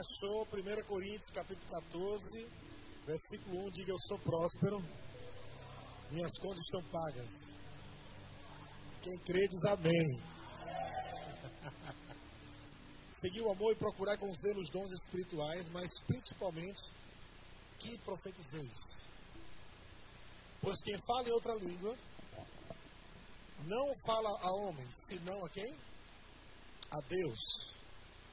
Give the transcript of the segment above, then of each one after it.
achou 1 Coríntios capítulo 14, versículo 1, diga eu sou próspero, minhas contas estão pagas. Quem crê diz amém. Seguir o amor e procurar com zelo os dons espirituais, mas principalmente que profetizeis. Pois quem fala em outra língua não fala a homens, senão a quem? A Deus.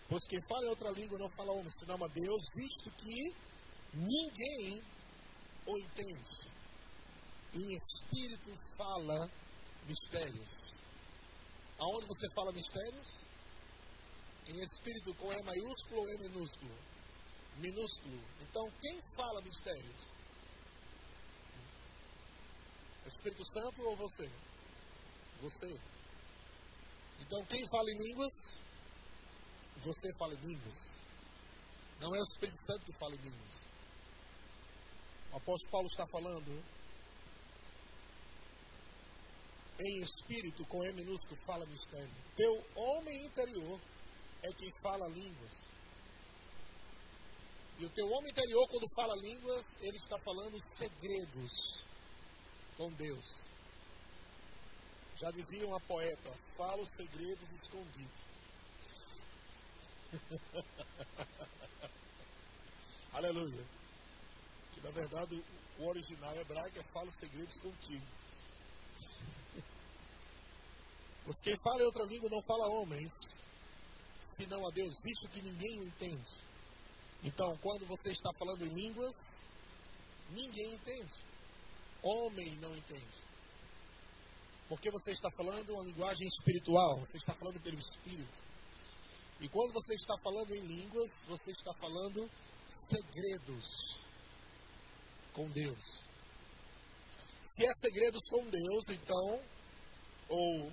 Pois quem fala em outra língua não fala a homens, senão a Deus, visto que ninguém o entende. Em espírito fala mistérios. Aonde você fala mistérios? Em espírito com E maiúsculo ou E minúsculo? Minúsculo. Então, quem fala mistérios? Espírito Santo ou você? Você. Então, quem fala em línguas? Você fala em línguas. Não é o Espírito Santo que fala em línguas. O apóstolo Paulo está falando em espírito, com E minúsculo, fala mistério. Teu homem interior é quem fala línguas. E o teu homem interior, quando fala línguas, ele está falando segredos com Deus. Já dizia uma poeta, fala os segredos escondidos. Aleluia. Que na verdade o original hebraico é fala os segredos contigo. Pois quem fala em outra língua não fala a homens, senão a Deus, visto que ninguém o entende. Então, quando você está falando em línguas, ninguém entende. Homem não entende. Porque você está falando uma linguagem espiritual, você está falando pelo Espírito. E quando você está falando em línguas, você está falando segredos com Deus. Se é segredos com Deus, então, ou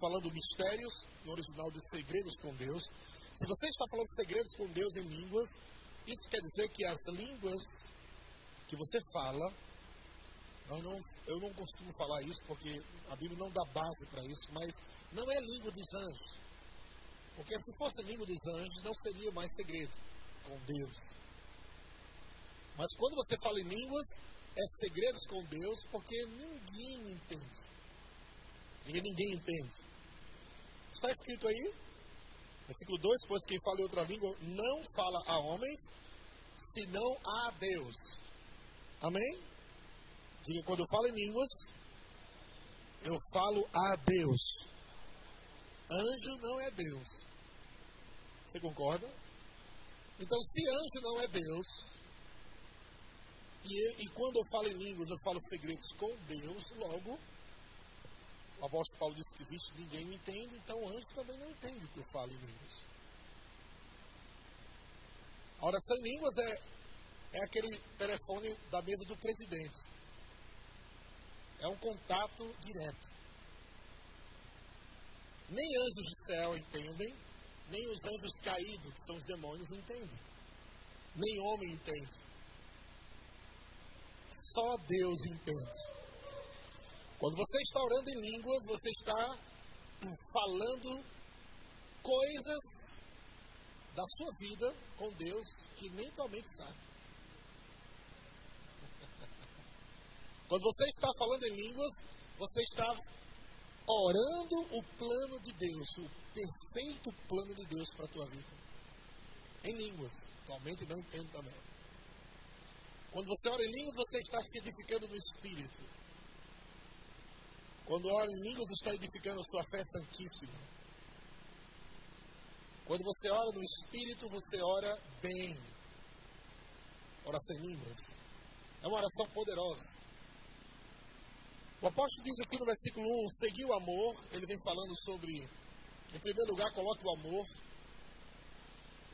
falando mistérios, no original de segredos com Deus, se você está falando segredos com Deus em línguas, isso quer dizer que as línguas que você fala, eu não, eu não costumo falar isso porque a Bíblia não dá base para isso, mas não é língua dos anjos. Porque se fosse língua dos anjos, não seria mais segredo com Deus. Mas quando você fala em línguas, é segredos com Deus, porque ninguém entende. E ninguém entende. Está escrito aí, versículo 2: Pois quem fala em outra língua não fala a homens, senão a Deus. Amém? Diga, quando eu falo em línguas, eu falo a Deus. Anjo não é Deus. Você concorda? Então, se anjo não é Deus, e, e quando eu falo em línguas, eu falo segredos com Deus, logo, o apóstolo Paulo disse que existe, ninguém entende, então o anjo também não entende o que eu falo em línguas. A oração em línguas é, é aquele telefone da mesa do presidente. É um contato direto. Nem anjos do céu entendem, nem os anjos caídos, que são os demônios, entendem. Nem homem entende. Só Deus entende. Quando você está orando em línguas, você está falando coisas da sua vida com Deus que nem tua sabe. Quando você está falando em línguas, você está orando o plano de Deus, o perfeito plano de Deus para a tua vida. Em línguas. Atualmente não entendo também. Quando você ora em línguas, você está se edificando no Espírito. Quando ora em línguas, você está edificando a sua fé santíssima. Quando você ora no Espírito, você ora bem. Oração em línguas. É uma oração poderosa. O apóstolo diz aqui no versículo 1: seguir o amor. Ele vem falando sobre, em primeiro lugar, coloque o amor.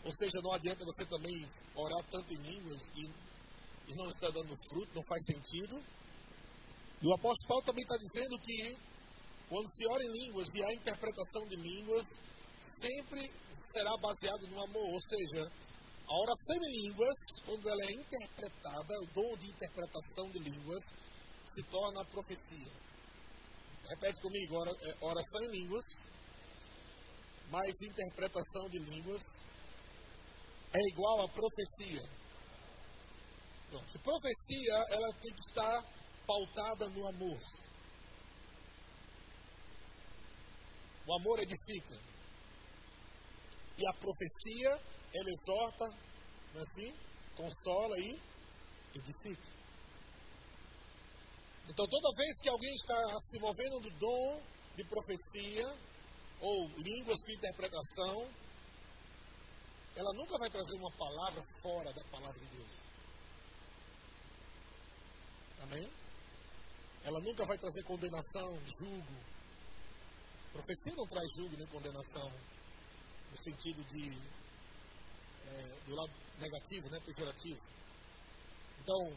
Ou seja, não adianta você também orar tanto em línguas e, e não está dando fruto, não faz sentido. E o apóstolo Paulo também está dizendo que quando se ora em línguas e há interpretação de línguas, sempre será baseado no amor. Ou seja, a oração em línguas, quando ela é interpretada, o dom de interpretação de línguas, se torna profecia. Repete comigo, é, oração em línguas, mais interpretação de línguas, é igual a profecia. Pronto. Profecia, ela tem que estar pautada no amor. O amor edifica. E a profecia, ela exorta, não é assim? Consola e edifica. Então, toda vez que alguém está se movendo do dom de profecia, ou línguas de interpretação, ela nunca vai trazer uma palavra fora da palavra de Deus. Amém? Ela nunca vai trazer condenação, julgo. Profecia não traz julgo nem condenação, no sentido de é, do lado negativo, né, pejorativo. Então,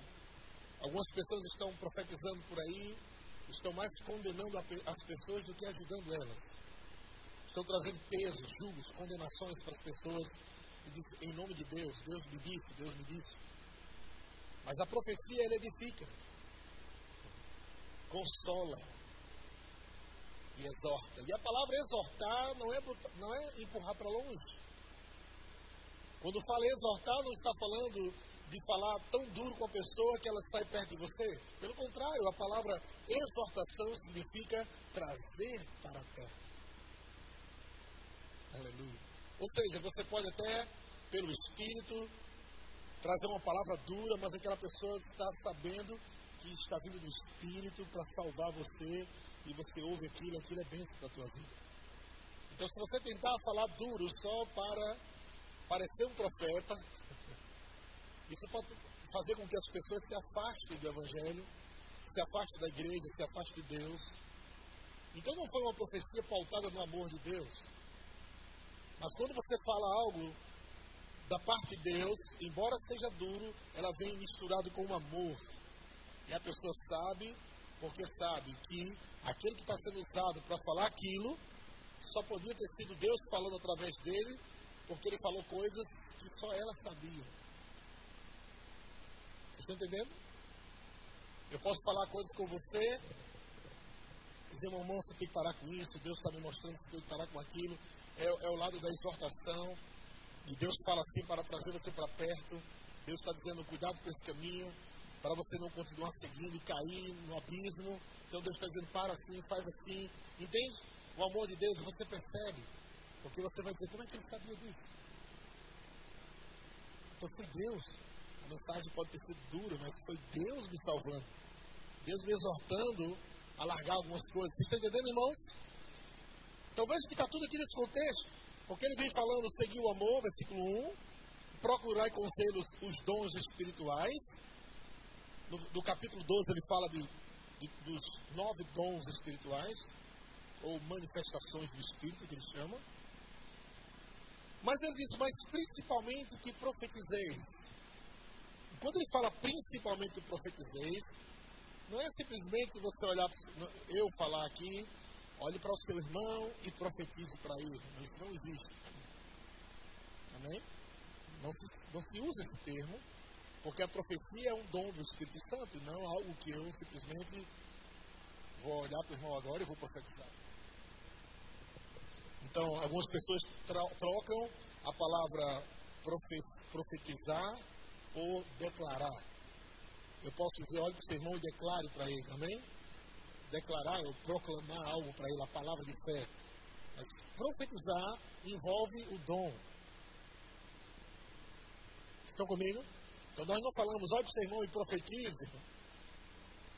algumas pessoas estão profetizando por aí, estão mais condenando as pessoas do que ajudando elas. Estão trazendo pesos, julgos, condenações para as pessoas diz, em nome de Deus, Deus me disse, Deus me disse. Mas a profecia, ela edifica, consola e exorta. E a palavra exortar não é, não é empurrar para longe. Quando fala exortar, não está falando de falar tão duro com a pessoa que ela sai perto de você. Pelo contrário, a palavra exortação significa trazer para perto. Aleluia. Ou seja, você pode até, pelo Espírito, trazer uma palavra dura, mas aquela pessoa está sabendo que está vindo do Espírito para salvar você e você ouve aquilo, aquilo é bênção para a tua vida. Então, se você tentar falar duro só para parecer um profeta, isso pode fazer com que as pessoas se afastem do Evangelho, se afastem da igreja, se afastem de Deus. Então, não foi uma profecia pautada no amor de Deus, mas quando você fala algo da parte de Deus, embora seja duro, ela vem misturado com o amor. E a pessoa sabe, porque sabe que aquele que está sendo usado para falar aquilo, só podia ter sido Deus falando através dele, porque ele falou coisas que só ela sabia. Vocês estão entendendo? Eu posso falar coisas com você, dizer, meu irmão, você tem que parar com isso, Deus está me mostrando que você tem que parar com aquilo é, é o lado da exortação. E Deus fala assim para trazer você para perto. Deus está dizendo, cuidado com esse caminho, para você não continuar seguindo e cair no abismo. Então Deus está dizendo, para assim, faz assim. Entende? O amor de Deus, você percebe. Porque você vai dizer, como é que ele sabia disso? Então foi Deus. A mensagem pode ter sido dura, mas foi Deus me salvando. Deus me exortando a largar algumas coisas. Você está entendendo, irmãos? Então veja que está tudo aqui nesse contexto. Porque ele vem falando, seguir o amor, versículo 1, procurar com selos os dons espirituais. No, no capítulo 12 ele fala de, de, dos nove dons espirituais, ou manifestações do Espírito, que ele chama. Mas ele diz, mas principalmente que profetizeis. Quando ele fala principalmente que profetizeis, não é simplesmente você olhar, eu falar aqui, Olhe para o seu irmão e profetize para ele. Isso não existe. Amém? Não se, não se usa esse termo, porque a profecia é um dom do Espírito Santo e não algo que eu simplesmente vou olhar para o irmão agora e vou profetizar. Então, algumas pessoas trocam a palavra profetizar ou declarar. Eu posso dizer, olhe para o seu irmão e declare para ele, amém? Declarar ou proclamar algo para ele, a palavra de fé. Mas profetizar envolve o dom. Estão comigo? Então nós não falamos, olha para o seu irmão e profetize.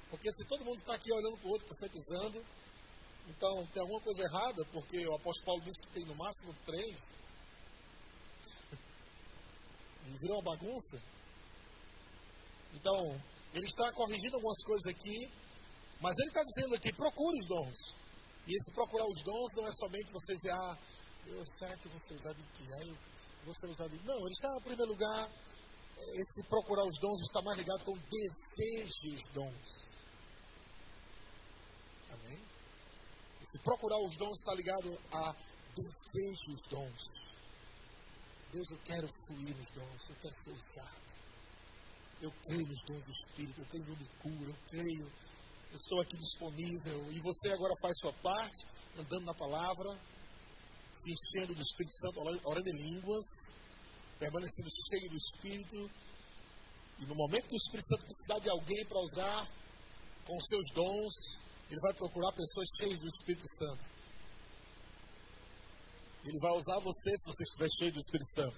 Porque se todo mundo está aqui olhando para o outro, profetizando, então tem alguma coisa errada, porque o apóstolo Paulo disse que tem no máximo três. E virou uma bagunça. Então, ele está corrigindo algumas coisas aqui mas ele está dizendo aqui, procure os dons. E esse procurar os dons não é somente você dizer, ah, eu, será que vou ser usado em que? Eu vou ser. Não, ele está, em primeiro lugar, esse procurar os dons está mais ligado com desejos dons. Amém? Esse procurar os dons está ligado a desejos dons. Deus, eu quero fluir nos dons, eu quero ser usado. Eu creio nos dons do Espírito, eu creio no de cura, eu creio estou aqui disponível. E você agora faz sua parte, andando na palavra, se enchendo do Espírito Santo, orando em línguas. permanecendo cheio do Espírito. E no momento que o Espírito Santo precisar de alguém para usar com seus dons, ele vai procurar pessoas cheias do Espírito Santo. Ele vai usar você se você estiver cheio do Espírito Santo.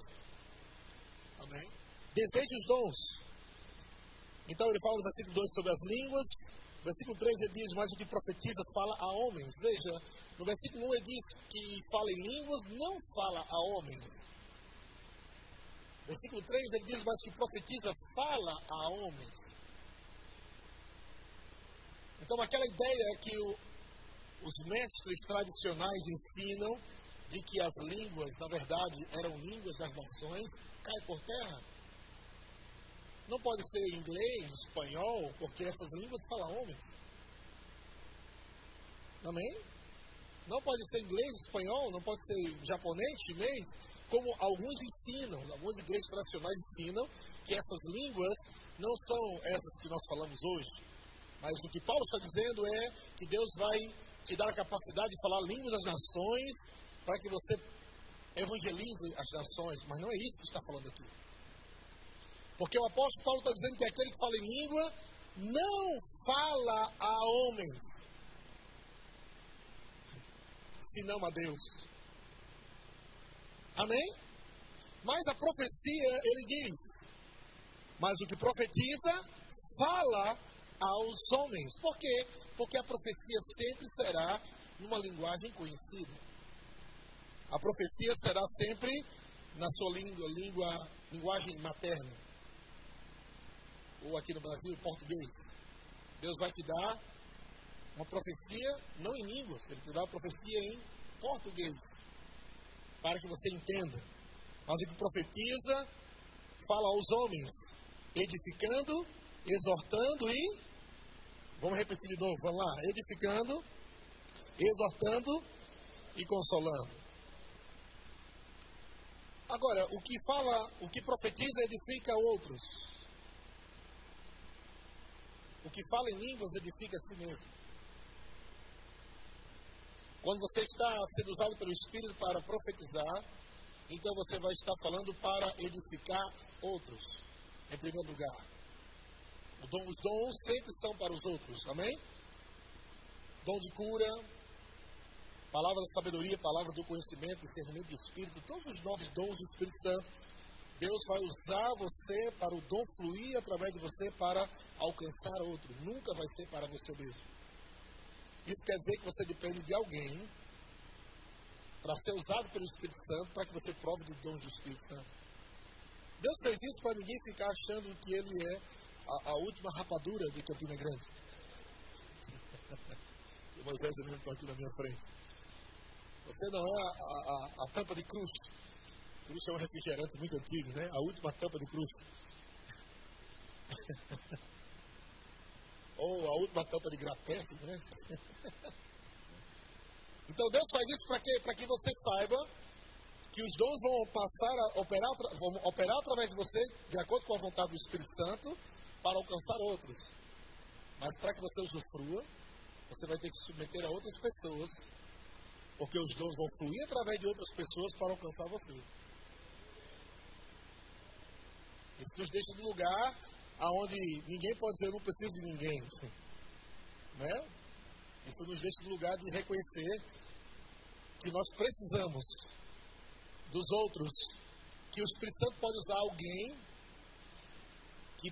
Amém? Deseje os dons. Então ele fala no versículo 2 sobre as línguas. No versículo 3 ele diz, mas o que profetiza fala a homens. Veja, no versículo 1 ele diz que fala em línguas, não fala a homens. Versículo 3 ele diz, mas que profetiza fala a homens. Então aquela ideia que o, os mestres tradicionais ensinam de que as línguas, na verdade, eram línguas das nações, cai por terra. Não pode ser inglês, espanhol, porque essas línguas falam homens. Amém? Não pode ser inglês, espanhol, não pode ser japonês, chinês, como alguns ensinam, algumas igrejas tradicionais ensinam que essas línguas não são essas que nós falamos hoje. Mas o que Paulo está dizendo é que Deus vai te dar a capacidade de falar línguas das nações para que você evangelize as nações. Mas não é isso que está falando aqui. Porque o apóstolo Paulo está dizendo que aquele que fala em língua não fala a homens, senão a Deus. Amém? Mas a profecia, ele diz, mas o que profetiza, fala aos homens. Por quê? Porque a profecia sempre será numa linguagem conhecida. A profecia será sempre na sua língua, língua linguagem materna ou aqui no Brasil, português. Deus vai te dar uma profecia, não em línguas, Ele te dá uma profecia em português, para que você entenda. Mas ele profetiza, fala aos homens, edificando, exortando e. Vamos repetir de novo, vamos lá. Edificando, exortando e consolando. Agora, o que fala, o que profetiza edifica outros. O que fala em línguas edifica a si mesmo. Quando você está sendo usado pelo Espírito para profetizar, então você vai estar falando para edificar outros, em primeiro lugar. Os dons sempre são para os outros, amém? Dom de cura, palavra da sabedoria, palavra do conhecimento, discernimento do Espírito, todos os novos dons do Espírito Santo Deus vai usar você para o dom fluir através de você para alcançar outro. Nunca vai ser para você mesmo. Isso quer dizer que você depende de alguém para ser usado pelo Espírito Santo para que você prove do dom do Espírito Santo. Deus fez isso para ninguém ficar achando que ele é a, a última rapadura de Campina Grande. o Moisés mesmo está aqui na minha frente. Você não é a, a, a tampa de cruz Cruz é um refrigerante muito antigo, né? A última tampa de cruz. Ou a última tampa de grapete, né? então Deus faz isso para quê? Para que você saiba que os dons vão passar a operar, vão operar através de você, de acordo com a vontade do Espírito Santo, para alcançar outros. Mas para que você usufrua, você vai ter que se submeter a outras pessoas, porque os dons vão fluir através de outras pessoas para alcançar você. Nos deixa num lugar onde ninguém pode dizer eu não preciso de ninguém. Né? Isso nos deixa no lugar de reconhecer que nós precisamos dos outros, que o Espírito Santo pode usar alguém que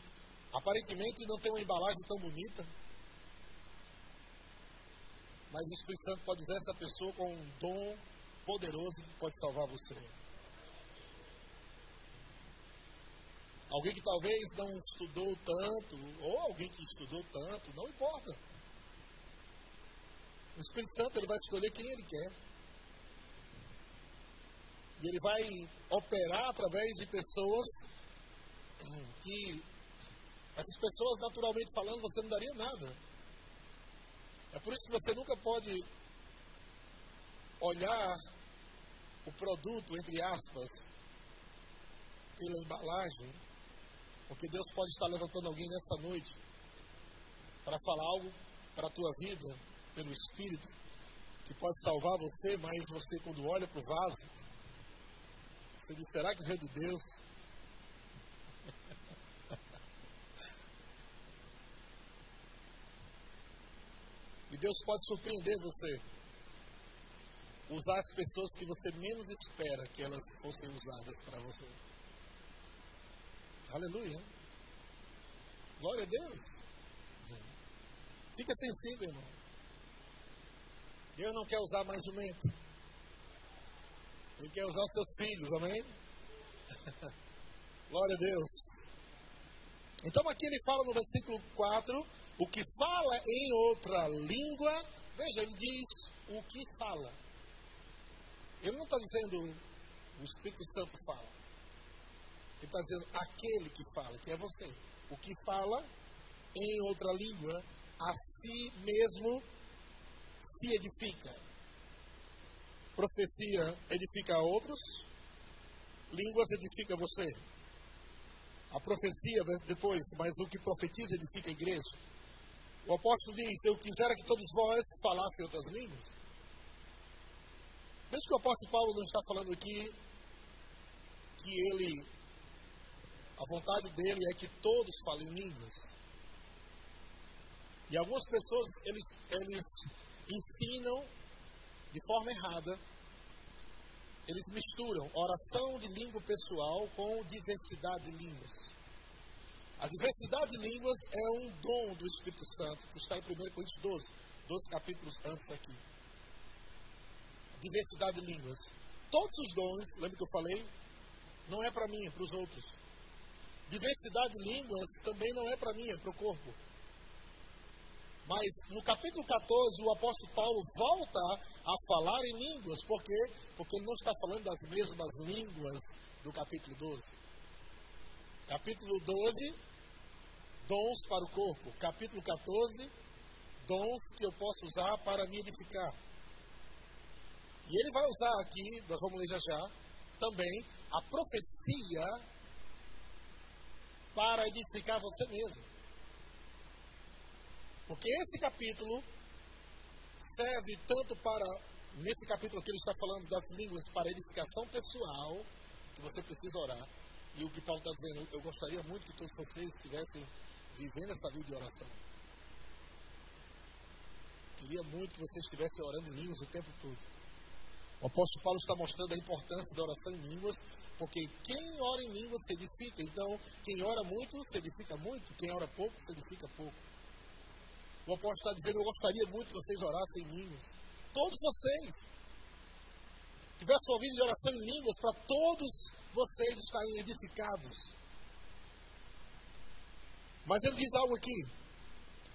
aparentemente não tem uma embalagem tão bonita, mas o Espírito Santo pode usar essa pessoa com um dom poderoso que pode salvar você. Alguém que talvez não estudou tanto, ou alguém que estudou tanto, não importa. O Espírito Santo ele vai escolher quem ele quer. E ele vai operar através de pessoas que essas pessoas, naturalmente falando, você não daria nada. É por isso que você nunca pode olhar o produto, entre aspas, pela embalagem porque Deus pode estar levantando alguém nessa noite para falar algo para a tua vida, pelo Espírito, que pode salvar você, mas você, quando olha para o vaso, Você diz, será que veio de Deus? E Deus pode surpreender você. Usar as pessoas que você menos espera que elas fossem usadas para você. Aleluia. Glória a Deus. Fica sensível, irmão. Deus não quer usar mais jumento. Ele quer usar os seus filhos, amém? Glória a Deus. Então aqui ele fala no versículo 4, o que fala em outra língua, veja, ele diz o que fala. Ele não está dizendo o Espírito Santo fala. Ele está dizendo aquele que fala, que é você. O que fala em outra língua, a si mesmo se edifica. Profecia edifica a outros, línguas edifica você. A profecia depois, mas o que profetiza edifica a igreja. O apóstolo diz: Eu quisera que todos vós falassem outras línguas. Veja que o apóstolo Paulo não está falando aqui que ele, a vontade dele é que todos falem línguas. E algumas pessoas, eles, eles ensinam de forma errada, eles misturam oração de língua pessoal com diversidade de línguas. A diversidade de línguas é um dom do Espírito Santo, que está em 1 Coríntios 12, 12 capítulos antes aqui. Diversidade de línguas. Todos os dons, lembra que eu falei? Não é para mim, é para os outros. Diversidade de línguas também não é para mim, é para o corpo. Mas no capítulo 14, o apóstolo Paulo volta a falar em línguas. Por quê? Porque ele não está falando das mesmas línguas do capítulo 12. Capítulo 12, dons para o corpo. Capítulo 14, dons que eu posso usar para me edificar. E ele vai usar aqui, nós vamos ler já já, também a profecia para edificar você mesmo. Porque esse capítulo serve tanto para, nesse capítulo que ele está falando das línguas, para edificação pessoal, que você precisa orar. E o que Paulo está dizendo, eu gostaria muito que todos vocês estivessem vivendo essa vida de oração. Queria muito que vocês estivessem orando em línguas o tempo todo. O apóstolo Paulo está mostrando a importância da oração em línguas, porque quem ora em línguas se edifica. Então, quem ora muito se edifica muito, quem ora pouco se edifica pouco. O apóstolo está dizendo: Eu gostaria muito que vocês orassem em línguas. Todos vocês. Tivesse ouvido de oração em línguas para todos vocês estarem edificados. Mas ele diz algo aqui.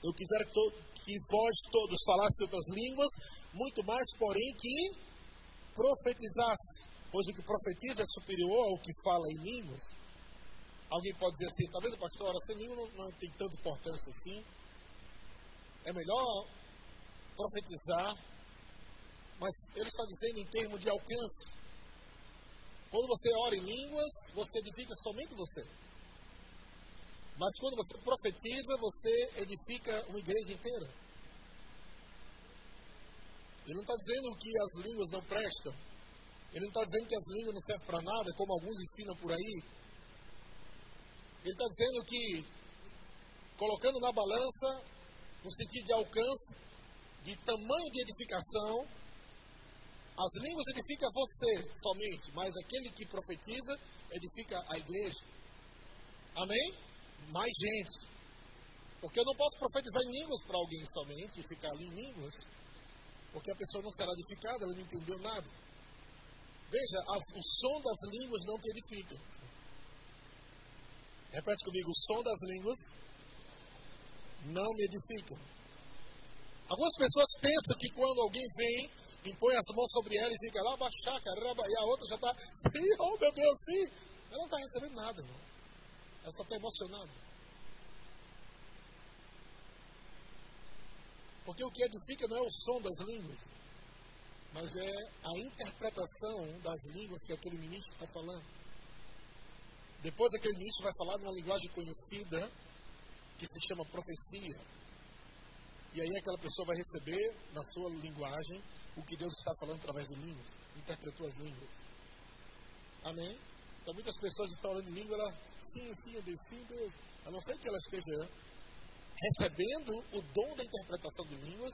Eu quisera que, que vós todos falassem outras línguas, muito mais, porém, que profetizasse. Pois o que profetiza é superior ao que fala em línguas. Alguém pode dizer assim, está vendo, pastor, a oração em língua não, não tem tanta importância assim. É melhor profetizar, mas ele está dizendo em termos de alcance. Quando você ora em línguas, você edifica somente você. Mas quando você profetiza, você edifica uma igreja inteira. Ele não está dizendo que as línguas não prestam. Ele não está dizendo que as línguas não servem para nada, como alguns ensinam por aí. Ele está dizendo que, colocando na balança, no sentido de alcance, de tamanho de edificação. As línguas edificam você somente, mas aquele que profetiza edifica a igreja. Amém? Mais gente. Porque eu não posso profetizar em línguas para alguém somente e ficar ali em línguas, porque a pessoa não será edificada, ela não entendeu nada. Veja, o som das línguas não te edifica. Repete comigo: o som das línguas não me edificam. Algumas pessoas pensam que quando alguém vem, impõe as mãos sobre ela e fica lá, baixar, caramba, e a outra já está, sim, oh meu Deus, sim. Ela não está recebendo nada, irmão. Ela só está emocionada. Porque o que edifica não é o som das línguas, mas é a interpretação das línguas que aquele ministro está falando. Depois aquele ministro vai falar numa linguagem conhecida, que se chama profecia. E aí aquela pessoa vai receber na sua linguagem o que Deus está falando através de línguas. Interpretou as línguas. Amém? Então muitas pessoas estão orando em língua, ela, sim, sim, Deus, sim, Deus. A não ser que ela esteja recebendo o dom da interpretação de línguas.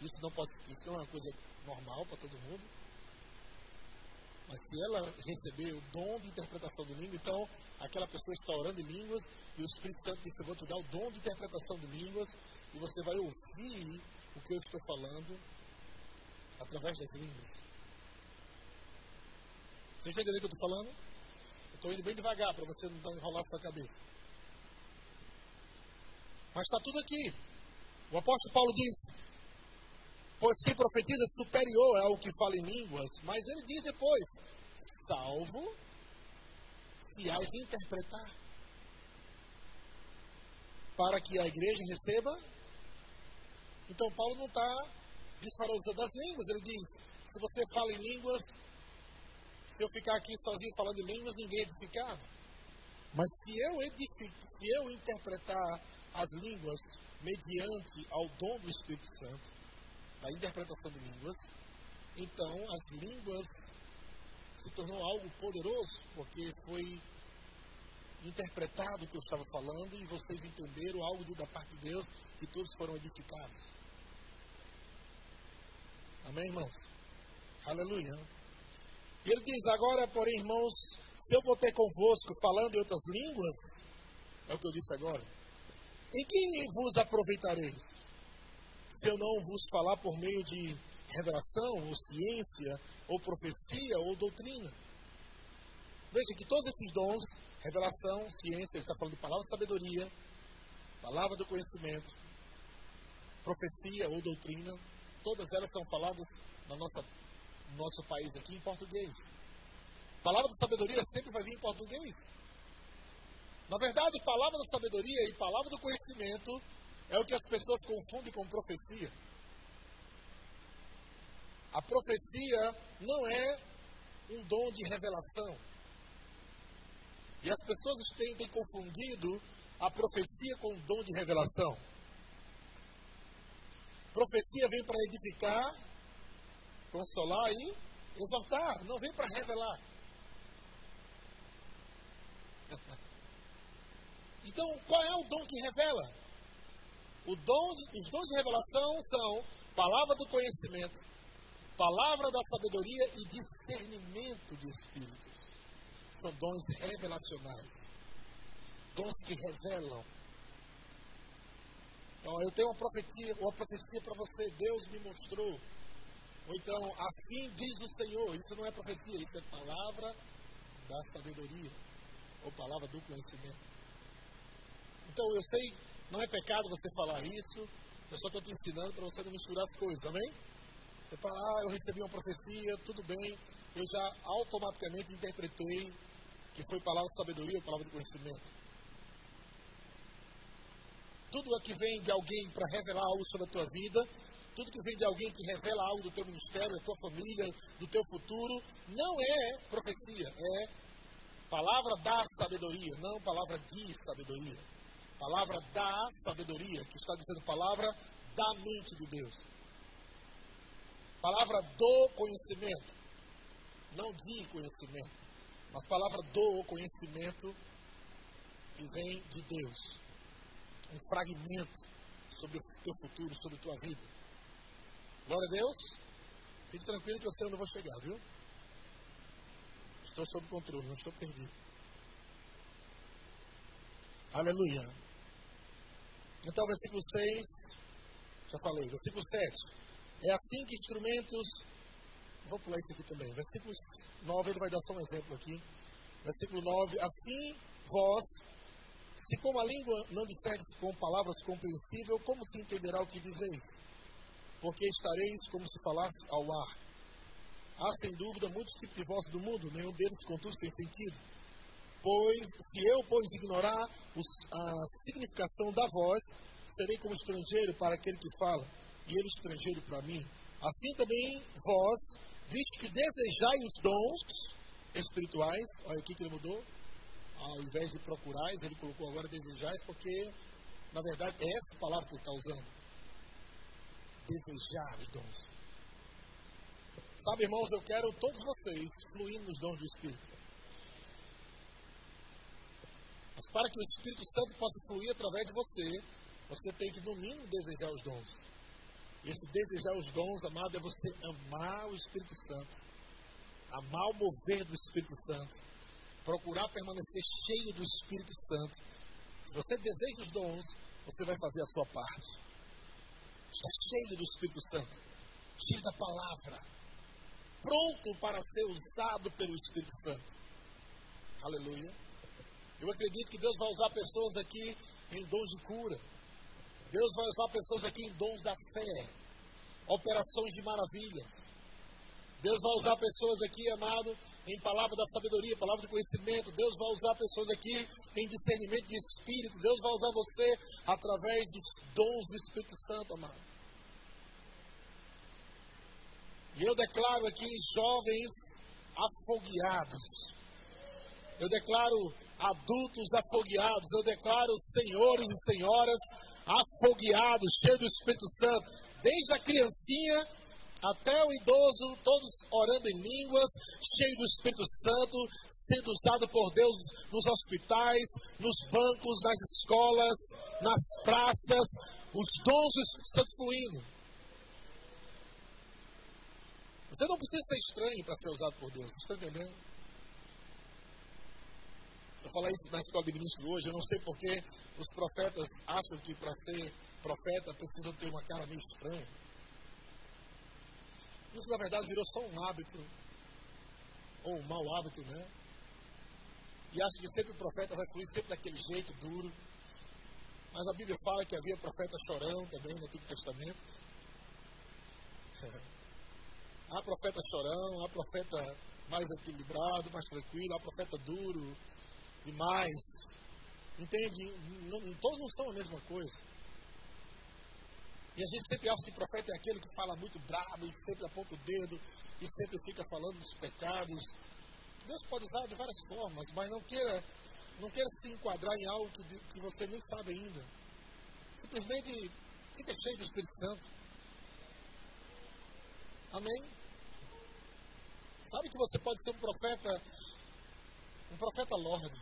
Isso não pode, isso é uma coisa normal para todo mundo. Mas se ela receber o dom de interpretação de língua, então aquela pessoa está orando em línguas e o Espírito Santo disse: Eu vou te dar o dom de interpretação de línguas e você vai ouvir o que eu estou falando através das línguas. Você entendeu o que eu estou falando? Eu estou indo bem devagar para você não enrolar sua cabeça. Mas está tudo aqui. O apóstolo Paulo diz: Pois quem profetiza superior ao que fala em línguas, mas ele diz depois: Salvo se as interpretar. Para que a igreja receba. Então, Paulo não está disparando das línguas, ele diz: se você fala em línguas, se eu ficar aqui sozinho falando em línguas, ninguém é edificado. Mas se eu, edifico, se eu interpretar as línguas mediante ao dom do Espírito Santo, da interpretação de línguas, então as línguas se tornou algo poderoso, porque foi interpretado o que eu estava falando e vocês entenderam algo da parte de Deus e todos foram edificados. Amém, irmãos? Aleluia. E ele diz: Agora, porém, irmãos, se eu vou ter convosco falando em outras línguas, é o que eu disse agora, em que vos aproveitarei? Se eu não vos falar por meio de revelação, ou ciência, ou profecia, ou doutrina. Veja que todos esses dons, revelação, ciência, ele está falando de palavra de sabedoria, palavra do conhecimento, profecia ou doutrina, todas elas são faladas na nossa nosso país aqui em português. Palavra de sabedoria sempre vai vir em português. Na verdade, palavra da sabedoria e palavra do conhecimento é o que as pessoas confundem com profecia. A profecia não é um dom de revelação. E as pessoas têm, têm confundido a profecia com o dom de revelação. Profecia vem para edificar, consolar e exortar, não vem para revelar. Então, qual é o dom que revela? Dom os dons de revelação são palavra do conhecimento, palavra da sabedoria e discernimento de espíritos. São dons revelacionais. Dons que revelam. Então, eu tenho uma profecia, uma profecia para você. Deus me mostrou. Ou então, assim diz o Senhor. Isso não é profecia, isso é palavra da sabedoria. Ou palavra do conhecimento. Então, eu sei, não é pecado você falar isso. Eu só estou te ensinando para você não misturar as coisas, amém? Você fala, ah, eu recebi uma profecia, tudo bem. Eu já automaticamente interpretei que foi palavra de sabedoria ou palavra de conhecimento. Tudo que vem de alguém para revelar algo sobre a tua vida, tudo que vem de alguém que revela algo do teu ministério, da tua família, do teu futuro, não é profecia, é palavra da sabedoria, não palavra de sabedoria. Palavra da sabedoria, que está dizendo palavra da mente de Deus. Palavra do conhecimento, não de conhecimento, mas palavra do conhecimento que vem de Deus. Um fragmento sobre o teu futuro, sobre a tua vida. Glória a Deus. Fique tranquilo que eu sei onde eu vou chegar, viu? Estou sob controle, não estou perdido. Aleluia. Então, versículo 6, já falei, versículo 7. É assim que instrumentos. Vou pular isso aqui também. Versículo 9, ele vai dar só um exemplo aqui. Versículo 9. Assim vós, se com a língua não disserdes com palavras compreensíveis, como se entenderá o que dizeis? Porque estareis como se falasse ao ar. Há sem dúvida muitos tipos de vozes do mundo, nenhum deles, contudo, tem sentido. Pois, se eu, pois, ignorar a significação da voz, serei como estrangeiro para aquele que fala, e ele estrangeiro para mim. Assim também vós, visto que desejai os dons espirituais, olha aqui que ele mudou, ao invés de procurais, ele colocou agora desejais, porque, na verdade, é essa palavra que ele está usando. Desejar os dons. Sabe, irmãos, eu quero todos vocês fluindo nos dons do Espírito. Mas para que o Espírito Santo possa fluir através de você, você tem que, no mínimo, desejar os dons. Esse desejar os dons, amado, é você amar o Espírito Santo. Amar o mover do Espírito Santo. Procurar permanecer cheio do Espírito Santo. Se você deseja os dons, você vai fazer a sua parte. Está cheio do Espírito Santo. Cheio da palavra. Pronto para ser usado pelo Espírito Santo. Aleluia. Eu acredito que Deus vai usar pessoas aqui em dons de cura. Deus vai usar pessoas aqui em dons da fé, operações de maravilha. Deus vai usar pessoas aqui, amado, em palavra da sabedoria, palavra de conhecimento. Deus vai usar pessoas aqui em discernimento de espírito. Deus vai usar você através dos dons do Espírito Santo, amado. E eu declaro aqui jovens afogueados. Eu declaro adultos afogueados. Eu declaro senhores e senhoras afogueados, cheios do Espírito Santo. Desde a criancinha até o idoso, todos orando em línguas, cheios do Espírito Santo, sendo usado por Deus nos hospitais, nos bancos, nas escolas, nas praças, os dons do Espírito Santo fluindo. Você não precisa ser estranho para ser usado por Deus, está entendendo? Falei isso na escola de ministro hoje, eu não sei porque os profetas acham que para ser profeta precisam ter uma cara meio estranha. Isso, na verdade, virou só um hábito, ou um mau hábito, né? E acho que sempre o profeta vai fluir sempre daquele jeito duro. Mas a Bíblia fala que havia profeta chorão também no Antigo Testamento. há profeta chorão, há profeta mais equilibrado, mais tranquilo, há profeta duro demais. Entende? Não, todos não são a mesma coisa. E a gente sempre acha que profeta é aquele que fala muito bravo e sempre aponta o dedo e sempre fica falando dos pecados. Deus pode usar de várias formas, mas não queira, não queira se enquadrar em algo que, que você nem sabe ainda. Simplesmente fica cheio do Espírito Santo. Amém? Sabe que você pode ser um profeta, um profeta Lorde.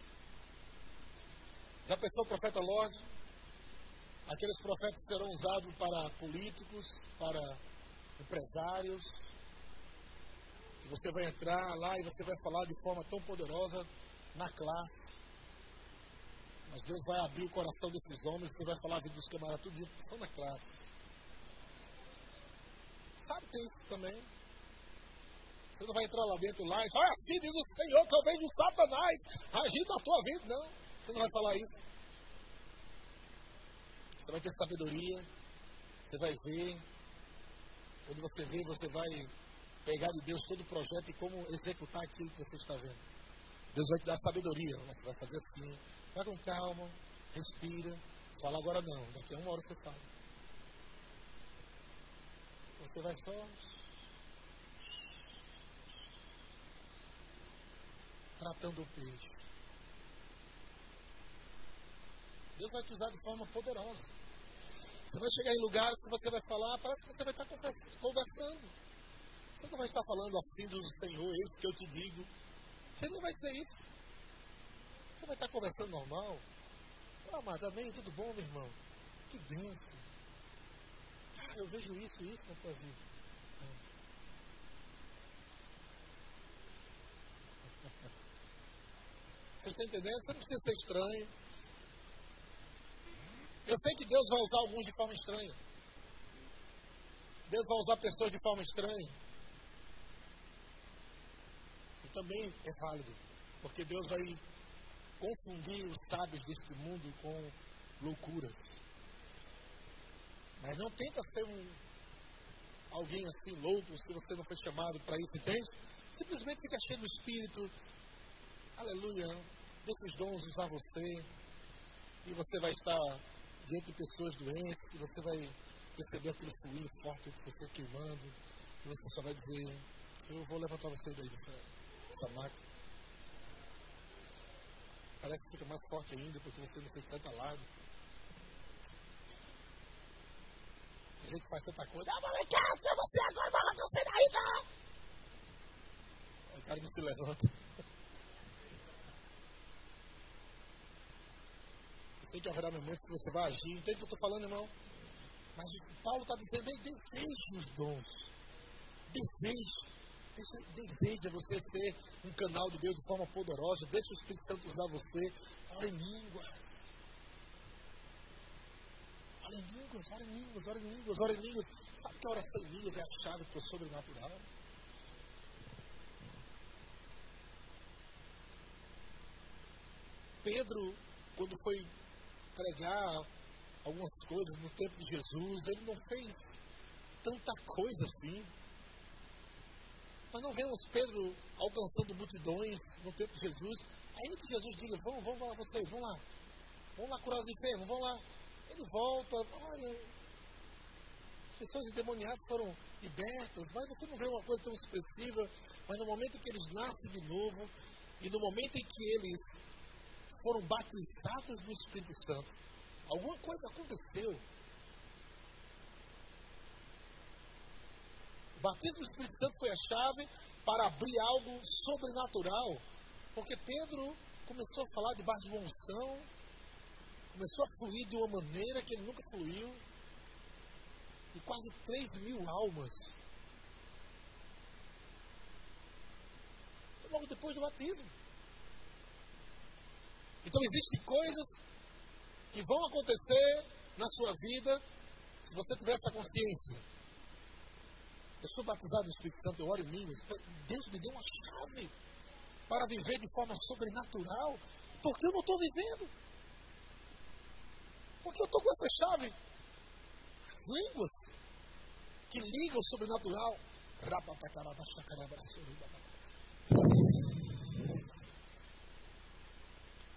Já pensou o profeta Lorde? Aqueles profetas serão usados para políticos, para empresários. Você vai entrar lá e você vai falar de forma tão poderosa na classe. Mas Deus vai abrir o coração desses homens, você vai falar vida dos camaradas, tudo isso estão na classe. Sabe é isso também? Você não vai entrar lá dentro lá e falar, assim diz o Senhor que eu venho de Satanás agindo na tua vida. Não, você não vai falar isso. Você vai ter sabedoria, você vai ver. Quando você vê, você vai pegar de Deus todo o projeto e como executar aquilo que você está vendo. Deus vai te dar sabedoria. Você vai fazer assim. Vai com calma, respira. Fala agora não, daqui a uma hora você fala. Você vai só. Tratando o peixe. Deus vai te usar de forma poderosa. Você vai chegar em lugares que você vai falar, parece que você vai estar conversando. Você não vai estar falando assim do Senhor, isso que eu te digo. Você não vai dizer isso. Você vai estar conversando normal. Ah, mas amém, tudo bom, meu irmão? Que bênção. Ah, eu vejo isso e isso na tua vida. Vocês estão entendendo? Você não precisa ser estranho. Eu sei que Deus vai usar alguns de forma estranha. Deus vai usar pessoas de forma estranha. E também é válido, porque Deus vai confundir os sábios deste mundo com loucuras. Mas não tenta ser um alguém assim louco se você não foi chamado para isso, entende? Simplesmente fica cheio do Espírito. Aleluia. Deixa os dons usar você. E você vai estar diante de pessoas doentes, e você vai receber aquele fluido forte que você queimando, e você só vai dizer, eu vou levantar você daí dessa, dessa máquina. Parece que fica mais forte ainda porque você não fez tanta alarme. A gente faz tanta coisa. Ah, molecada, você agora vai lá você daí, tá? cara não se levanta. Sei que haverá momentos que você vai agir. Entende o que eu estou falando, irmão? Mas Paulo está dizendo, ele deseja os dons. Deseja. Deseja você ser um canal de Deus de forma poderosa. Deixa o Espírito Santo usar você. Ora em língua. Ora em línguas, ora em línguas, ora em línguas, ora em línguas. Sabe que a oração em línguas é a chave para o sobrenatural? Pedro, quando foi pregar algumas coisas no tempo de Jesus, ele não fez tanta coisa assim. Nós não vemos Pedro alcançando multidões no tempo de Jesus. Ainda que Jesus diga, vamos, vamos lá vocês, vamos lá. Vamos lá curar os enfermos, vamos lá. Ele volta, olha, as pessoas endemoniadas foram libertas, mas você não vê uma coisa tão expressiva. Mas no momento em que eles nascem de novo, e no momento em que eles foram batizados no Espírito Santo, alguma coisa aconteceu. O batismo do Espírito Santo foi a chave para abrir algo sobrenatural. Porque Pedro começou a falar debaixo de uma unção, começou a fluir de uma maneira que ele nunca fluiu. E quase 3 mil almas. Logo depois do batismo. Então existem coisas que vão acontecer na sua vida se você tiver essa consciência. Eu sou batizado no Espírito Santo, eu oro em línguas. Deus me deu uma chave para viver de forma sobrenatural, porque eu não estou vivendo. Porque eu estou com essa chave. As línguas que ligam o sobrenatural.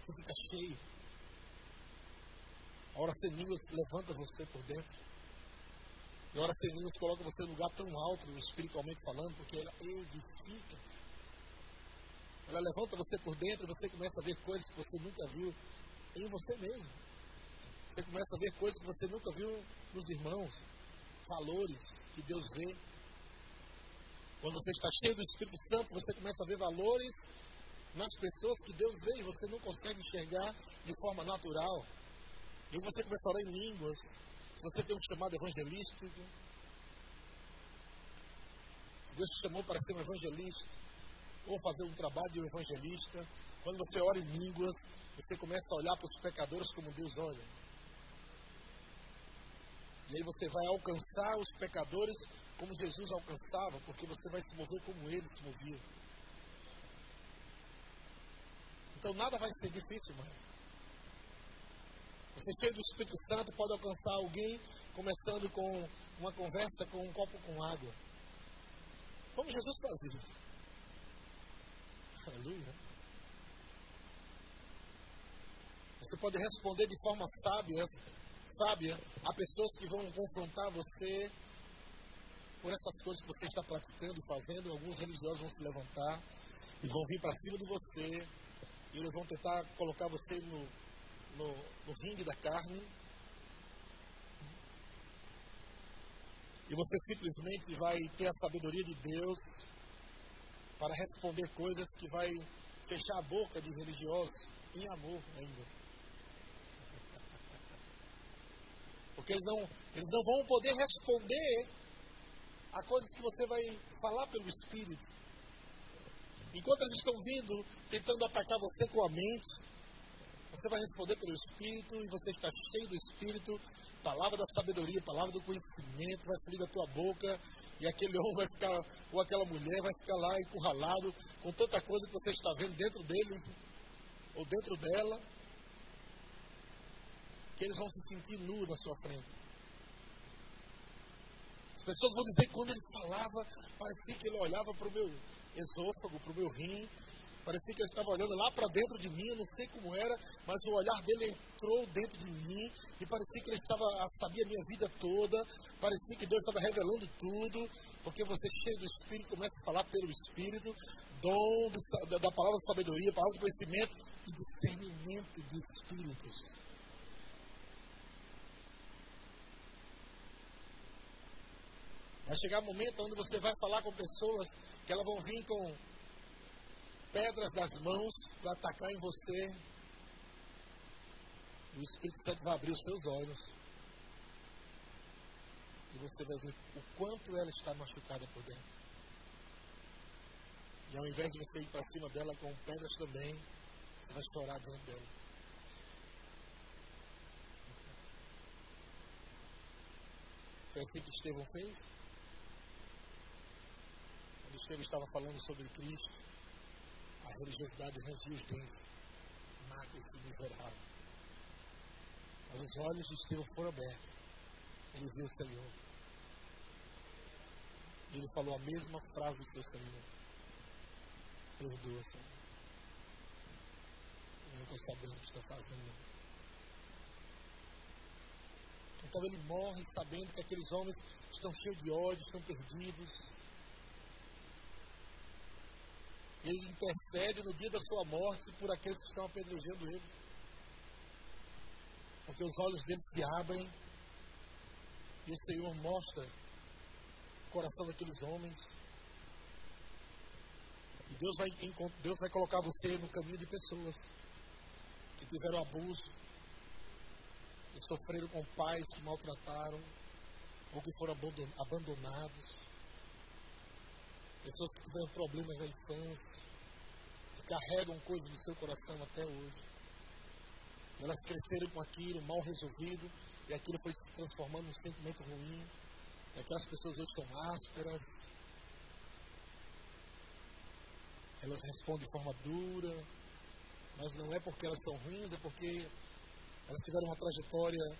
Você fica cheio. A hora línguas levanta você por dentro. E a hora línguas coloca você em um lugar tão alto, espiritualmente falando, porque ela edifica. Ela levanta você por dentro e você começa a ver coisas que você nunca viu em você mesmo. Você começa a ver coisas que você nunca viu nos irmãos. Valores que Deus vê. Quando você está cheio do Espírito Santo, você começa a ver valores nas pessoas que Deus vê e você não consegue enxergar de forma natural. E você começa a orar em línguas. Se você tem um chamado evangelístico, Deus te chamou para ser um evangelista, ou fazer um trabalho de um evangelista, quando você ora em línguas, você começa a olhar para os pecadores como Deus olha. E aí você vai alcançar os pecadores como Jesus alcançava, porque você vai se mover como ele se movia. Então nada vai ser difícil, mãe. Você cheio do Espírito Santo pode alcançar alguém começando com uma conversa com um copo com água. Como Jesus fazia. Aleluia. Você pode responder de forma sábia, sábia a pessoas que vão confrontar você por essas coisas que você está praticando e fazendo. Alguns religiosos vão se levantar e vão vir para cima de você e eles vão tentar colocar você no, no, no ringue da carne. E você simplesmente vai ter a sabedoria de Deus para responder coisas que vai fechar a boca de religiosos em amor ainda. Porque eles não, eles não vão poder responder a coisas que você vai falar pelo Espírito. Enquanto eles estão vindo, tentando atacar você com a mente, você vai responder pelo Espírito e você está cheio do Espírito, palavra da sabedoria, palavra do conhecimento, vai fluir da tua boca e aquele homem vai ficar, ou aquela mulher vai ficar lá encurralado com tanta coisa que você está vendo dentro dele ou dentro dela, que eles vão se sentir nus na sua frente. As pessoas vão dizer que quando ele falava, parecia que ele olhava para o meu esôfago, para o meu rim. Parecia que ele estava olhando lá para dentro de mim, eu não sei como era, mas o olhar dele entrou dentro de mim e parecia que ele estava, sabia a minha vida toda, parecia que Deus estava revelando tudo, porque você cheio do Espírito começa a falar pelo Espírito, dom da, da palavra de sabedoria, palavra de conhecimento e discernimento de espíritos. Vai chegar um momento onde você vai falar com pessoas que elas vão vir com pedras das mãos para atacar em você, o Espírito Santo vai abrir os seus olhos. E você vai ver o quanto ela está machucada por dentro. E ao invés de você ir para cima dela com pedras também, você vai chorar dentro dela. Foi assim que Estevão fez? Quando Estevão estava falando sobre Cristo, a religiosidade rangiu os dentes. Mata esse miserável. Mas os olhos de Estevão foram abertos. Ele viu o Senhor. E ele falou a mesma frase do seu Senhor. Perdoa, Senhor. Eu não estou sabendo o que estou fazendo. Então ele morre sabendo que aqueles homens estão cheios de ódio, estão perdidos. Ele intercede no dia da sua morte por aqueles que estão apedrejando ele. Porque os olhos deles se abrem e o Senhor mostra o coração daqueles homens. E Deus vai, Deus vai colocar você no caminho de pessoas que tiveram abuso, que sofreram com pais que maltrataram, ou que foram abandonados. Pessoas que tiveram problemas na infância, que carregam coisas no seu coração até hoje. Elas cresceram com aquilo mal resolvido, e aquilo foi se transformando num sentimento ruim. E aquelas pessoas hoje são ásperas, elas respondem de forma dura, mas não é porque elas são ruins, é porque elas tiveram uma trajetória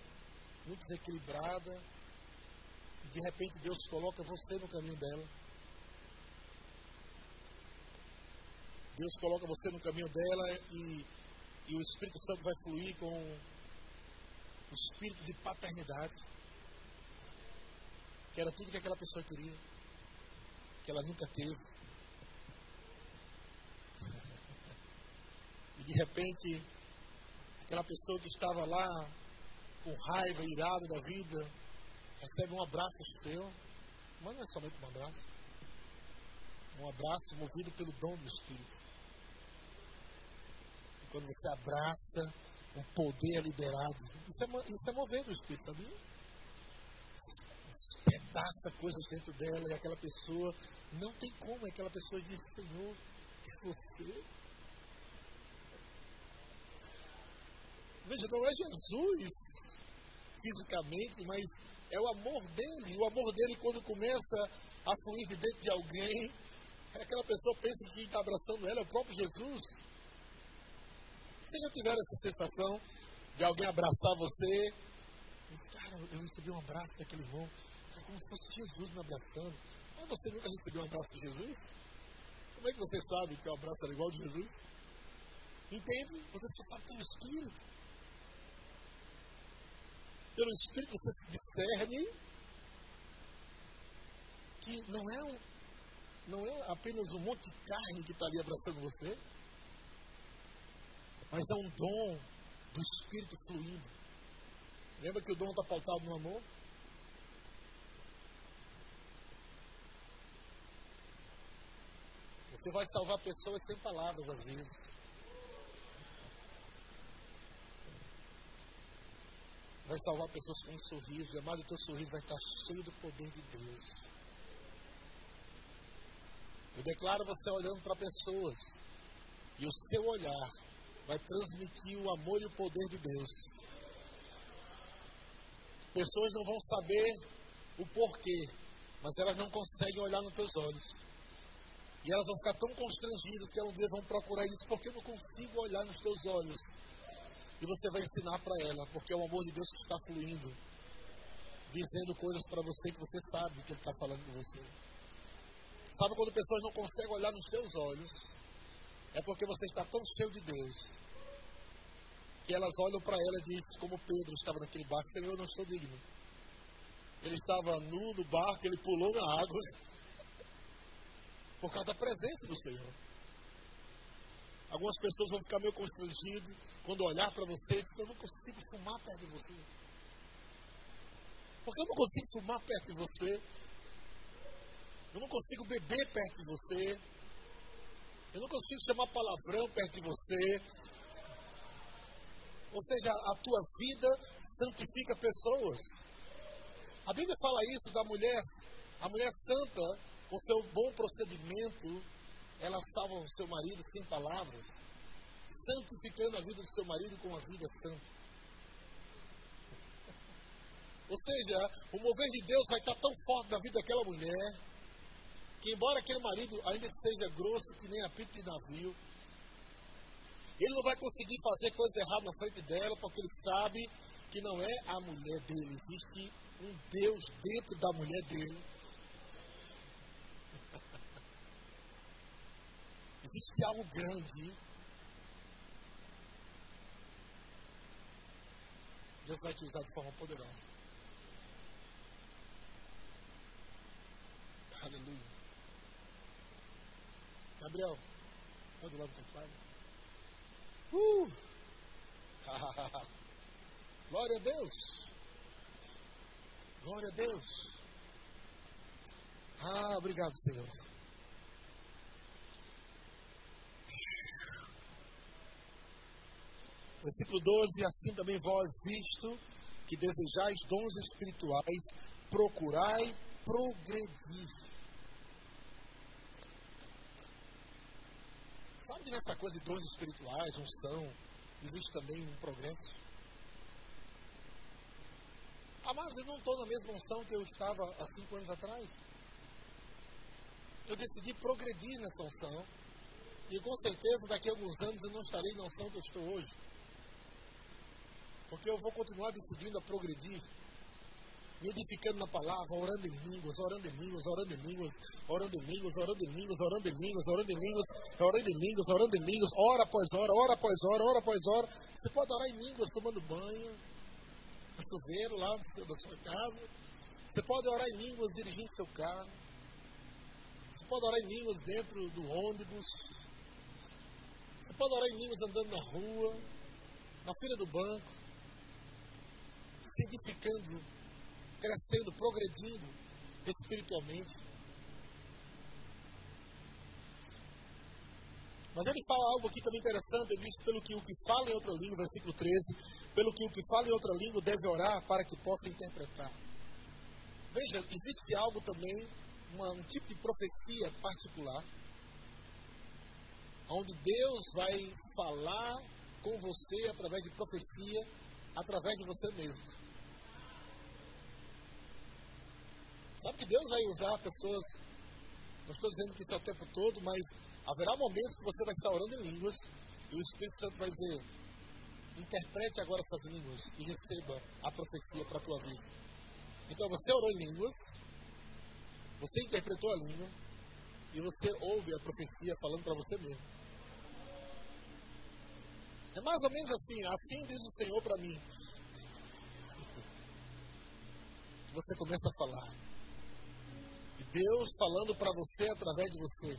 muito desequilibrada e de repente Deus coloca você no caminho dela. Deus coloca você no caminho dela e, e o Espírito Santo vai fluir com o espírito de paternidade, que era tudo que aquela pessoa queria, que ela nunca teve. E de repente, aquela pessoa que estava lá com raiva, irado da vida, recebe um abraço seu. Mas não é somente um abraço. Um abraço movido pelo dom do Espírito. Quando você abraça, o poder é liberado. Isso é, isso é mover do Espírito, sabia? Despedaça coisas dentro dela e aquela pessoa, não tem como, aquela pessoa diz, Senhor, você Veja, não é Jesus fisicamente, mas é o amor dele. O amor dele, quando começa a fluir de dentro de alguém, é aquela pessoa pensa que quem está abraçando ela é o próprio Jesus. Vocês já tiveram essa sensação de alguém abraçar você? Diz, cara, eu recebi um abraço daquele irmão. Como se fosse Jesus me abraçando. Mas você nunca recebeu um abraço de Jesus? Como é que você sabe que o abraço era igual de Jesus? Entende? Você só sabe que é o Espírito pelo Espírito você discerne que não é, um, não é apenas um monte de carne que está ali abraçando você, mas é um dom do Espírito fluindo. Lembra que o dom está pautado no amor? Você vai salvar pessoas sem palavras às vezes. vai salvar pessoas com um sorriso. E amado, o teu sorriso vai estar cheio do poder de Deus. Eu declaro você olhando para pessoas. E o seu olhar vai transmitir o amor e o poder de Deus. Pessoas não vão saber o porquê, mas elas não conseguem olhar nos teus olhos. E elas vão ficar tão constrangidas que um dia vão procurar isso, porque eu não consigo olhar nos teus olhos. E você vai ensinar para ela, porque é o amor de Deus que está fluindo, dizendo coisas para você que você sabe que Ele está falando com você. Sabe quando pessoas não conseguem olhar nos seus olhos? É porque você está tão cheio de Deus que elas olham para ela e dizem, como Pedro estava naquele barco, Senhor, eu não sou digno. Ele estava nu no barco, ele pulou na água por causa da presença do Senhor. Algumas pessoas vão ficar meio constrangidas quando olhar para você e dizer, eu não consigo fumar perto de você. Porque eu não consigo fumar perto de você. Eu não consigo beber perto de você. Eu não consigo chamar palavrão perto de você. Ou seja, a tua vida santifica pessoas. A Bíblia fala isso da mulher, a mulher santa, com seu bom procedimento, ela salva o seu marido sem palavras, santificando a vida do seu marido com a vida santa. Ou seja, o mover de Deus vai estar tão forte na vida daquela mulher, que embora aquele marido ainda seja grosso que nem apito de navio, ele não vai conseguir fazer coisa errada na frente dela, porque ele sabe que não é a mulher dele, existe um Deus dentro da mulher dele. Existe algo grande. Deus vai te usar de forma poderosa. Aleluia. Gabriel, está do lado do teu pai? Uh! Glória a Deus. Glória a Deus. Ah, obrigado, Senhor. Versículo 12: Assim também vós, visto que desejais dons espirituais, procurai progredir. Sabe que nessa coisa de dons espirituais, unção, existe também um progresso? Ah, mas eu não estou na mesma unção que eu estava há cinco anos atrás. Eu decidi progredir nessa unção. E com certeza daqui a alguns anos eu não estarei na unção que eu estou hoje. Porque eu vou continuar decidindo a progredir me edificando na palavra, orando em línguas, orando em línguas, orando em línguas, orando em línguas, orando em línguas, orando em línguas, orando em línguas, orando em línguas, orando em línguas, hora após hora, hora após hora, hora após hora. Você pode orar em línguas tomando banho, no chuveiro lá da sua casa. Você pode orar em línguas dirigindo seu carro. Você pode orar em línguas dentro do ônibus. Você pode orar em línguas andando na rua, na fila do banco, se edificando crescendo, progredindo espiritualmente. Mas ele fala algo aqui também interessante, ele diz, pelo que o que fala em outra língua, versículo 13, pelo que o que fala em outra língua deve orar para que possa interpretar. Veja, existe algo também, uma, um tipo de profecia particular, onde Deus vai falar com você através de profecia, através de você mesmo. Sabe que Deus vai usar pessoas, não estou dizendo que isso é o tempo todo, mas haverá momentos que você vai estar orando em línguas e o Espírito Santo vai dizer: interprete agora essas línguas e receba a profecia para a tua vida. Então você orou em línguas, você interpretou a língua e você ouve a profecia falando para você mesmo. É mais ou menos assim, assim diz o Senhor para mim. Você começa a falar. Deus falando para você através de você.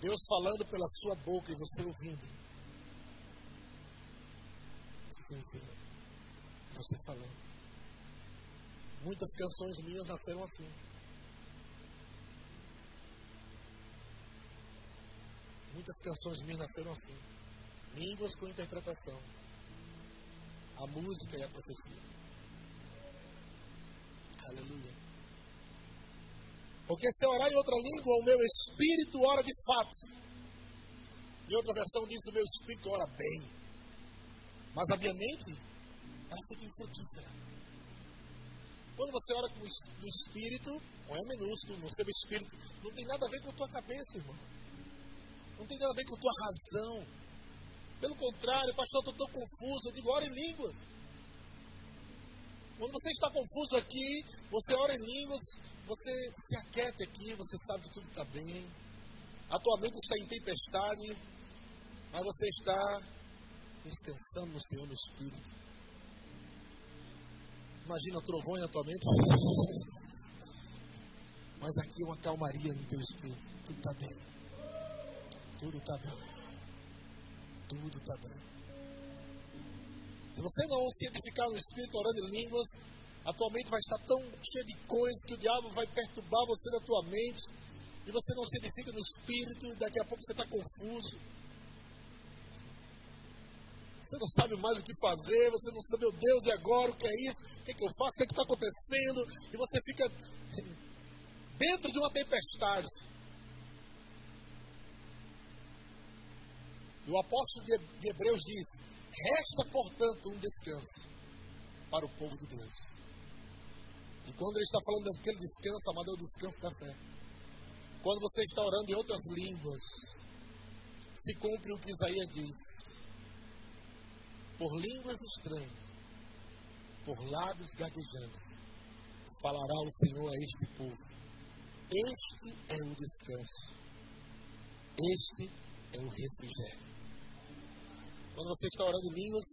Deus falando pela sua boca e você ouvindo. Sim, Senhor. Você falando. Muitas canções minhas nasceram assim. Muitas canções minhas nasceram assim. Línguas com interpretação. A música e a profecia. Aleluia. Porque se eu orar em outra língua, o meu espírito ora de fato. E outra versão diz: o meu espírito ora bem. Mas a minha mente, ela fica infrutífera. Quando você ora com o espírito, não é minúsculo, no seu espírito, não tem nada a ver com a tua cabeça, irmão. Não tem nada a ver com a tua razão. Pelo contrário, pastor, eu estou confuso. Eu digo, ora em línguas. Quando você está confuso aqui, você ora em línguas, você se aquieta aqui, você sabe que tudo está bem. Atualmente está em tempestade, mas você está descansando no Senhor no Espírito. Imagina trovões atualmente. Mas aqui é uma calmaria no teu espírito. Tudo está bem. Tudo está bem. Tudo está bem. Se você não se edificar no Espírito orando em línguas, Atualmente vai estar tão cheio de coisas que o diabo vai perturbar você da tua mente. e você não se edifica no espírito, daqui a pouco você está confuso. Você não sabe mais o que fazer, você não sabe, meu Deus, e agora? O que é isso? O que, é que eu faço? O que é está acontecendo? E você fica dentro de uma tempestade. E o apóstolo de Hebreus diz: Resta, portanto, um descanso para o povo de Deus. E quando ele está falando daquele descanso, amado, é o descanso da fé. Quando você está orando em outras línguas, se cumpre o que Isaías diz. Por línguas estranhas, por lábios gaguejantes, falará o Senhor a este povo. Este é o descanso. Este é o refrigério. Quando você está orando em línguas,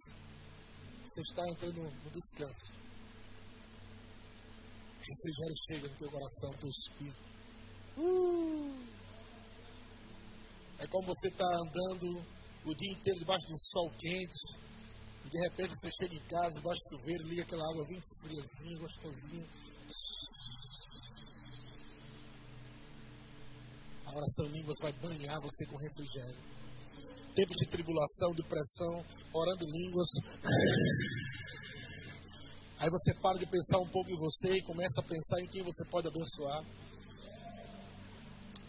você está entrando no descanso. Refrigério chega no teu coração, no teu espírito. Uh! É como você está andando o dia inteiro debaixo de um sol quente. E de repente você chega em casa, debaixo do chuveiro, liga aquela água bem friazinha, gostosinha. A oração em línguas vai banhar você com refrigério. Tempos de tribulação, de pressão, orando línguas. Aí você para de pensar um pouco em você e começa a pensar em quem você pode abençoar.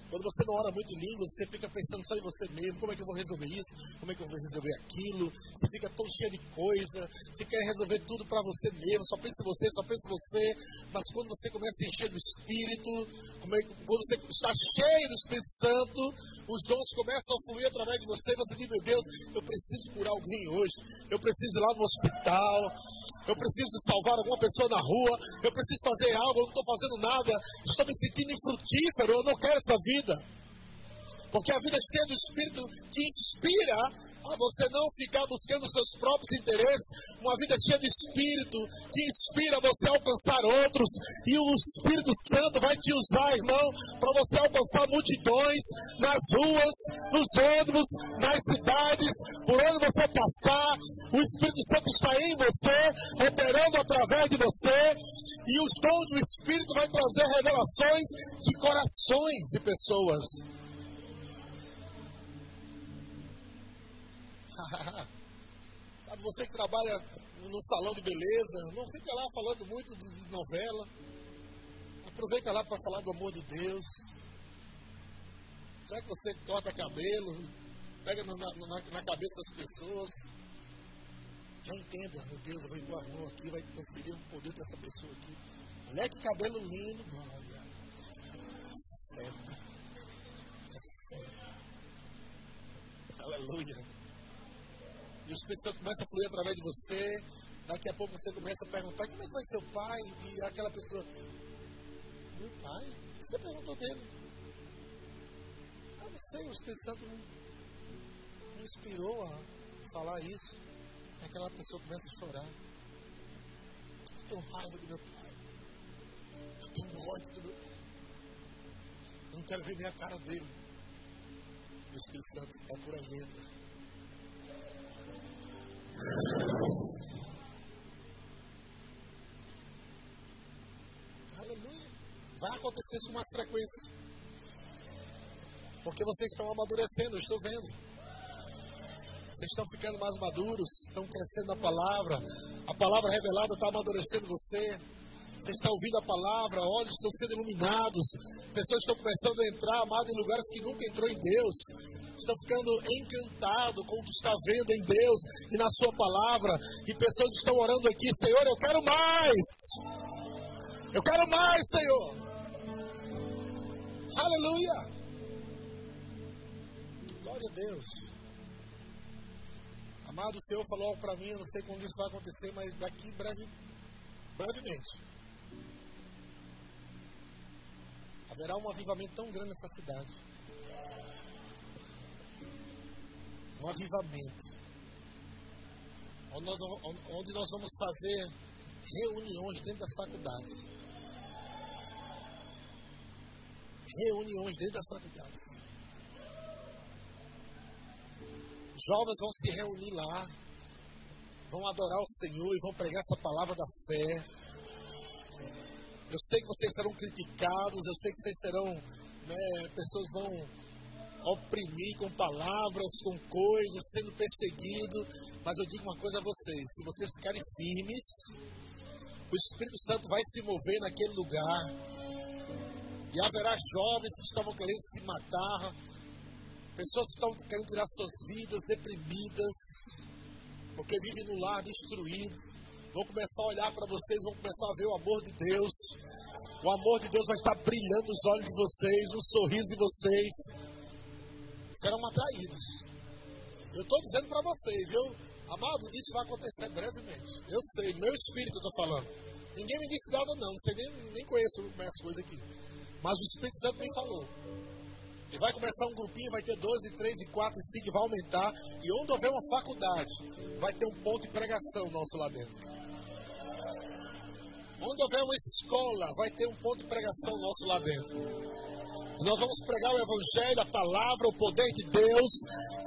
Quando você não ora muito em línguas, você fica pensando só em você mesmo, como é que eu vou resolver isso, como é que eu vou resolver aquilo, você fica tão cheio de coisa, você quer resolver tudo para você mesmo, só pensa em você, só pensa em você, mas quando você começa a encher do Espírito, é, quando você está cheio do Espírito Santo, os dons começam a fluir através de você, você diz, meu Deus, eu preciso curar alguém hoje, eu preciso ir lá no hospital, eu preciso salvar alguma pessoa na rua, eu preciso fazer algo, eu não estou fazendo nada, estou me sentindo infrutífero, eu não quero essa vida. Porque a vida cheia do Espírito te inspira você não ficar buscando seus próprios interesses, uma vida cheia de Espírito que inspira você a alcançar outros, e o Espírito Santo vai te usar, irmão, para você alcançar multidões nas ruas, nos ônibus, nas cidades, por onde você passar, o Espírito Santo está em você, operando através de você, e os dons do Espírito vai trazer revelações de corações de pessoas. Sabe, você que trabalha no salão de beleza, não fica lá falando muito de novela. Aproveita lá para falar do amor de Deus. Será que você corta cabelo, pega na, na, na cabeça das pessoas? Já entenda, meu Deus, eu vou impor a mão aqui, vai transferir um poder para essa pessoa aqui. Olha que cabelo lindo, olha. É, é, Aleluia. E o Espírito Santo começa a fluir através de você. Daqui a pouco você começa a perguntar: como é que vai seu pai? E aquela pessoa: Meu pai? Você perguntou dele? Eu não sei, o Espírito Santo me inspirou a falar isso. E aquela pessoa começa a chorar. Eu tenho raiva do meu pai. Eu tenho ódio do meu pai. Eu não quero ver nem a cara dele. O Espírito Santo está por aí dentro. Aleluia. Vai acontecer isso com mais frequência. Porque vocês estão amadurecendo, eu estou vendo. Vocês estão ficando mais maduros, estão crescendo na palavra. A palavra revelada está amadurecendo você. Você está ouvindo a palavra, olhos estão sendo iluminados. Pessoas estão começando a entrar, amado, em lugares que nunca entrou em Deus estão ficando encantados com o que está vendo em Deus e na Sua palavra. E pessoas estão orando aqui, Senhor, eu quero mais. Eu quero mais, Senhor. Aleluia. Glória a Deus. Amado, o Senhor falou para mim, eu não sei quando isso vai acontecer, mas daqui breve, brevemente. Haverá um avivamento tão grande nessa cidade um avivamento, onde nós, onde nós vamos fazer reuniões dentro das faculdades. Reuniões dentro das faculdades. Jovens vão se reunir lá, vão adorar o Senhor e vão pregar essa palavra da fé. Eu sei que vocês serão criticados, eu sei que vocês serão né, pessoas vão oprimir com palavras, com coisas, sendo perseguido. Mas eu digo uma coisa a vocês: se vocês ficarem firmes, o Espírito Santo vai se mover naquele lugar. E haverá jovens que estavam querendo se matar, pessoas que estavam querendo tirar suas vidas deprimidas, porque vivem no lar destruído. Vão começar a olhar para vocês, vão começar a ver o amor de Deus. O amor de Deus vai estar brilhando nos olhos de vocês, no sorriso de vocês. Serão atraídos. Eu estou dizendo para vocês, eu, amado, isso vai acontecer brevemente. Eu sei, meu espírito eu estou falando. Ninguém me disse nada, não. Sei nem, nem conheço as coisas aqui. Mas o Espírito Santo me falou. E vai começar um grupinho, vai ter 12, 3 e 4, e 5, vai aumentar. E onde houver uma faculdade, vai ter um ponto de pregação nosso lá dentro. Onde houver uma escola, vai ter um ponto de pregação nosso lá dentro. Nós vamos pregar o Evangelho, a palavra, o poder de Deus.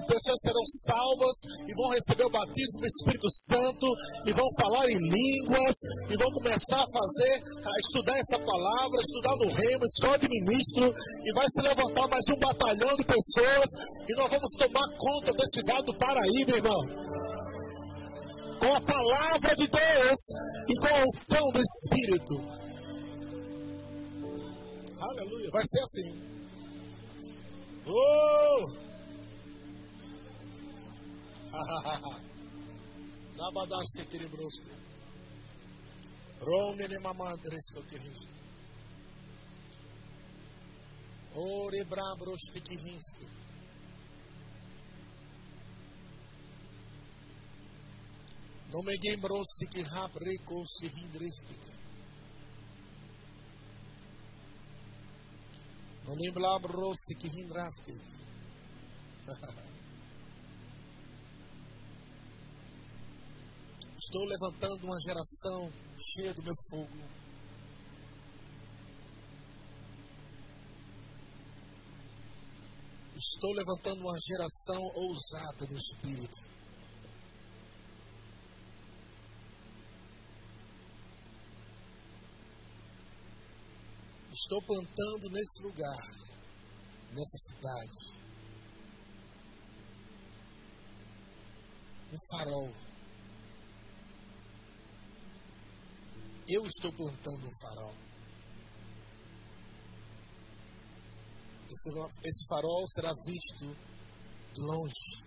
Pessoas serão salvas e vão receber o batismo do Espírito Santo e vão falar em línguas e vão começar a fazer, a estudar essa palavra, estudar no reino, escola de ministro e vai se levantar mais um batalhão de pessoas e nós vamos tomar conta desse vale do Paraíba, irmão com a palavra de Deus e com a unção do Espírito. Aleluia. Vai ser assim. Oh! Nabadaste equilibroso. Rome ne mamandresco que risco. Ore brabros que risco. Não me gembrosse que rabrico se hindristica. Non im labrosti que hindraste. Estou levantando uma geração cheia do meu fogo. Estou levantando uma geração ousada no Espírito. Estou plantando nesse lugar, nessa cidade, um farol. Eu estou plantando um farol. Esse farol será visto de longe,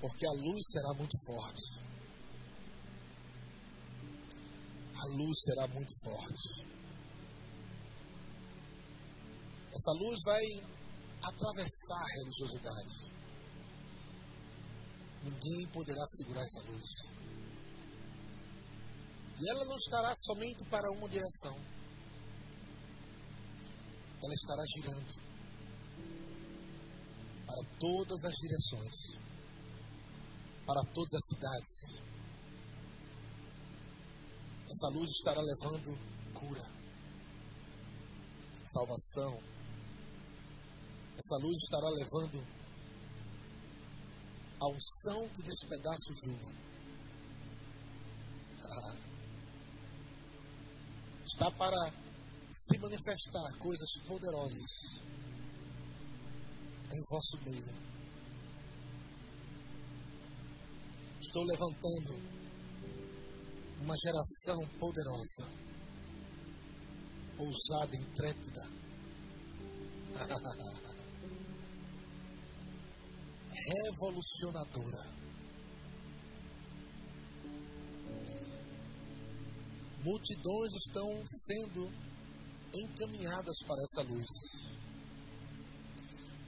porque a luz será muito forte. A luz será muito forte. Essa luz vai atravessar a religiosidade. Ninguém poderá segurar essa luz. E ela não estará somente para uma direção. Ela estará girando para todas as direções, para todas as cidades, essa luz estará levando cura, salvação. Essa luz estará levando a unção que despedaça o jugo. Ah. Está para se manifestar coisas poderosas em vosso meio. Estou levantando uma geração poderosa, ousada, intrépida. Revolucionadora. Multidões estão sendo encaminhadas para essa luz.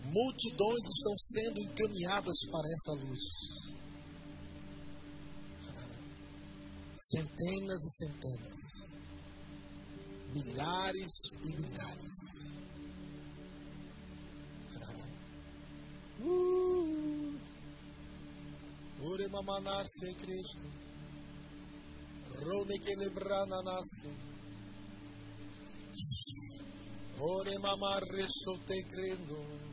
Multidões estão sendo encaminhadas para essa luz. Centenas e centenas, milhares e milhares. Uh! Ore mamanase Cristo. Rone que lebrana nasce. Ore mamarre te crendo.